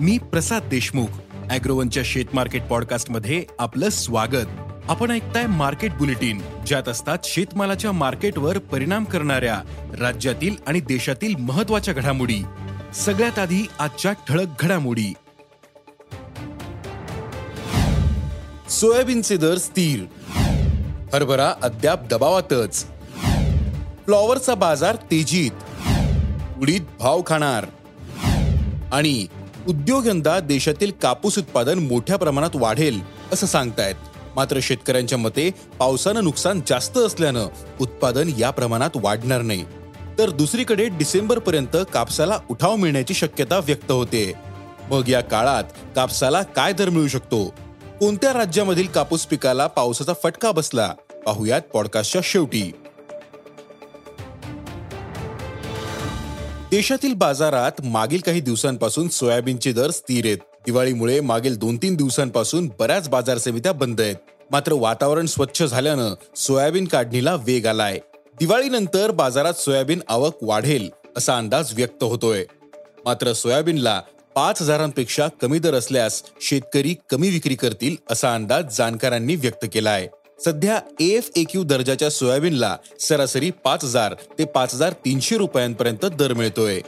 मी प्रसाद देशमुख अॅग्रोवनच्या शेत मार्केट पॉडकास्टमध्ये आपलं स्वागत. आपण ऐकताय मार्केट बुलेटिन ज्यात असतात शेतमालाच्या मार्केटवर परिणाम करणाऱ्या राज्यातील आणि देशातील महत्त्वाच्या घडामोडी. सगळ्यात आधी आजच्या ठळक घडामोडी. सोयाबीनचे दर स्थिर. हरभरा अद्याप दबावातच. फ्लॉवरचा बाजार तेजीत. उडीद भाव खाणार. आणि उद्योगधंदा देशातील कापूस उत्पादन मोठ्या प्रमाणात वाढेल असं सांगतायत. मात्र शेतकऱ्यांच्या मते पावसानं नुकसान जास्त असल्यानं उत्पादन या प्रमाणात वाढणार नाही. तर दुसरीकडे डिसेंबर पर्यंत कापसाला उठाव मिळण्याची शक्यता व्यक्त होते. मग या काळात कापसाला काय दर मिळू शकतो? कोणत्या राज्यामधील कापूस पिकाला पावसाचा फटका बसला? पाहुयात पॉडकास्टच्या शेवटी. देशातील बाजारात मागील काही दिवसांपासून सोयाबीनचे दर स्थिर आहेत. दिवाळीमुळे मागील दोन तीन दिवसांपासून बऱ्याच बाजार समित्या बंद आहेत. मात्र वातावरण स्वच्छ झाल्यानं सोयाबीन काढणीला वेग आलाय. दिवाळीनंतर बाजारात सोयाबीन आवक वाढेल असा अंदाज व्यक्त होतोय. मात्र सोयाबीनला पाच हजारांपेक्षा कमी दर असल्यास शेतकरी कमी विक्री करतील असा अंदाज जाणकारांनी व्यक्त केला आहे सध्या एफ क्यू दर्जाच्या सोयाबीनला सरासरी पाच हजार ते पाच हजार तीनशे रुपयांपर्यंत दर मिळतोय.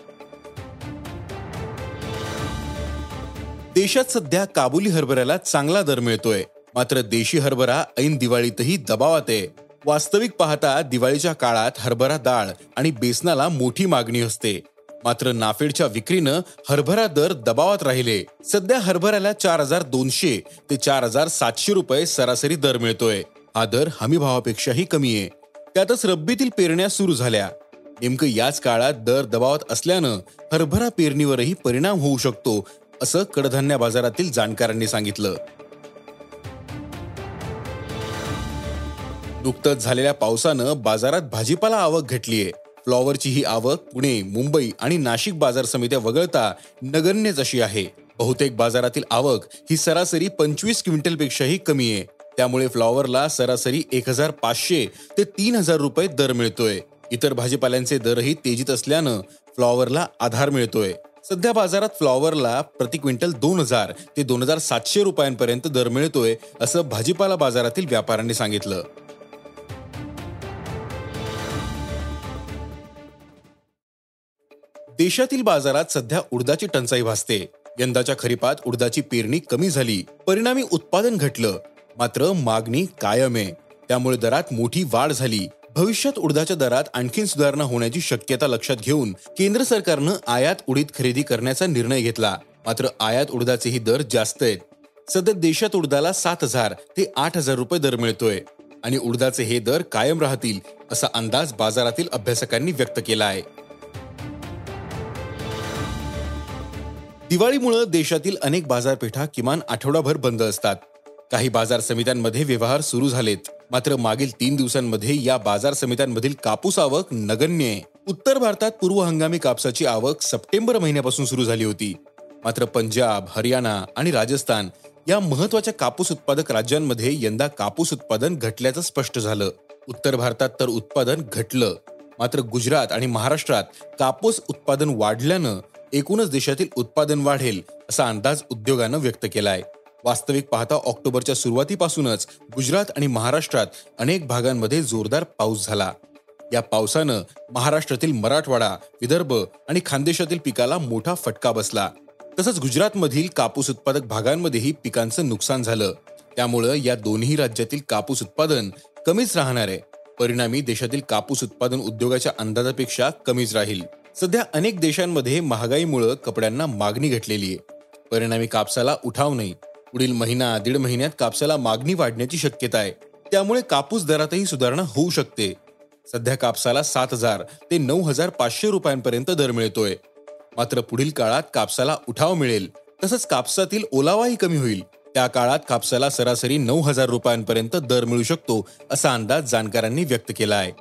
देशात सध्या काबुली हरभऱ्याला चांगला दर मिळतोय. मात्र देशी हरभरा ऐन दिवाळीतही दबावात आहे. वास्तविक पाहता दिवाळीच्या काळात हरभरा डाळ आणि बेसनाला मोठी मागणी असते. मात्र नाफेडच्या विक्रीनं हरभरा दर दबावात राहिले. सध्या हरभऱ्याला चार हजार दोनशे ते चार हजार सातशे रुपये सरासरी दर मिळतोय. हा दर हमी भावापेक्षाही कमी आहे. त्यातच रब्बीतील पेरण्या सुरू झाल्या. नेमकं याच काळात दर दबावात असल्यानं हरभरा पेरणीवरही परिणाम होऊ शकतो असं कडधान्य बाजारातील जाणकारांनी सांगितलं. नुकतंच झालेल्या पावसानं बाजारात भाजीपाला आवक घटलीये फ्लॉवरची ही आवक पुणे मुंबई आणि नाशिक बाजार समित्या वगळता नगण्यच अशी आहे. बहुतेक बाजारातील आवक ही सरासरी पंचवीस क्विंटलपेक्षाही कमी आहे. त्यामुळे फ्लॉवरला सरासरी एक हजार पाचशे ते तीन हजार रुपये दर मिळतोय. इतर भाजीपाल्यांचे दरही तेजीत असल्यानं फ्लॉवरला आधार मिळतोय. सध्या बाजारात फ्लॉवरला प्रति क्विंटल दोन हजार ते दोन हजार सातशे रुपयांपर्यंत दर मिळतोय असं भाजीपाला बाजारातील व्यापाऱ्यांनी सांगितलं. देशातील बाजारात सध्या उडदाची टंचाई भासते. यंदाच्या खरीपात उडदाची पेरणी कमी झाली. परिणामी उत्पादन घटलं. मात्र मागणी कायम आहे. त्यामुळे दरात मोठी वाढ झाली. भविष्यात उडदाच्या दरात आणखी सुधारणा होण्याची शक्यता लक्षात घेऊन केंद्र सरकारनं आयात उडीद खरेदी करण्याचा निर्णय घेतला. मात्र आयात उडदाचेही दर जास्त आहेत. सध्या देशात उडदाला सात हजार ते आठ हजार रुपये दर मिळतोय आणि उडदाचे हे दर कायम राहतील असा अंदाज बाजारातील अभ्यासकांनी व्यक्त केला आहे. दिवाळीमुळे देशातील अनेक बाजारपेठा किमान आठवडाभर बंद असतात. काही बाजार समित्यांमध्ये व्यवहार सुरू झालेत. मात्र मागील तीन दिवसांमध्ये या बाजार समित्यांमधील कापूस आवक नगण्य आहे. उत्तर भारतात पूर्व हंगामी कापसाची आवक सप्टेंबर महिन्यापासून सुरू झाली होती. मात्र पंजाब हरियाणा आणि राजस्थान या महत्त्वाच्या कापूस उत्पादक राज्यांमध्ये यंदा कापूस उत्पादन घटल्याचं स्पष्ट झालं. उत्तर भारतात तर उत्पादन घटलं. मात्र गुजरात आणि महाराष्ट्रात कापूस उत्पादन वाढल्यानं एकूणच देशातील उत्पादन वाढेल असा अंदाज उद्योगानं व्यक्त केलाय. वास्तविक पाहता ऑक्टोबरच्या सुरुवातीपासूनच गुजरात आणि महाराष्ट्रात अनेक भागांमध्ये जोरदार पाऊस झाला. या पावसानं महाराष्ट्रातील मराठवाडा विदर्भ आणि खानदेशातील पिकाला मोठा फटका बसला. तसंच गुजरातमधील कापूस उत्पादक भागांमध्येही पिकांचं नुकसान झालं. त्यामुळं या दोन्ही राज्यातील कापूस उत्पादन कमीच राहणार आहे. परिणामी देशातील कापूस उत्पादन उद्योगाच्या अंदाजापेक्षा कमीच राहील. सध्या अनेक देशांमध्ये महागाईमुळं कपड्यांना मागणी घटलेली आहे. परिणामी कापसाला उठाव नाही. पुढील महिना दीड महिन्यात कापसाला मागणी वाढण्याची शक्यता आहे. त्यामुळे कापूस दरातही सुधारणा होऊ शकते. सध्या कापसाला सात हजार ते नऊ हजार पाचशे रुपयांपर्यंत दर मिळतोय. मात्र पुढील काळात कापसाला उठाव मिळेल. तसंच कापसातील ओलावाही कमी होईल. त्या काळात कापसाला सरासरी नऊ हजार रुपयांपर्यंत दर मिळू शकतो असा अंदाज जाणकारांनी व्यक्त केला आहे.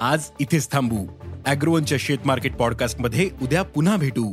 आज इथेच थांबू. अॅग्रोवनच्या शेत मार्केट पॉडकास्टमध्ये उद्या पुन्हा भेटू.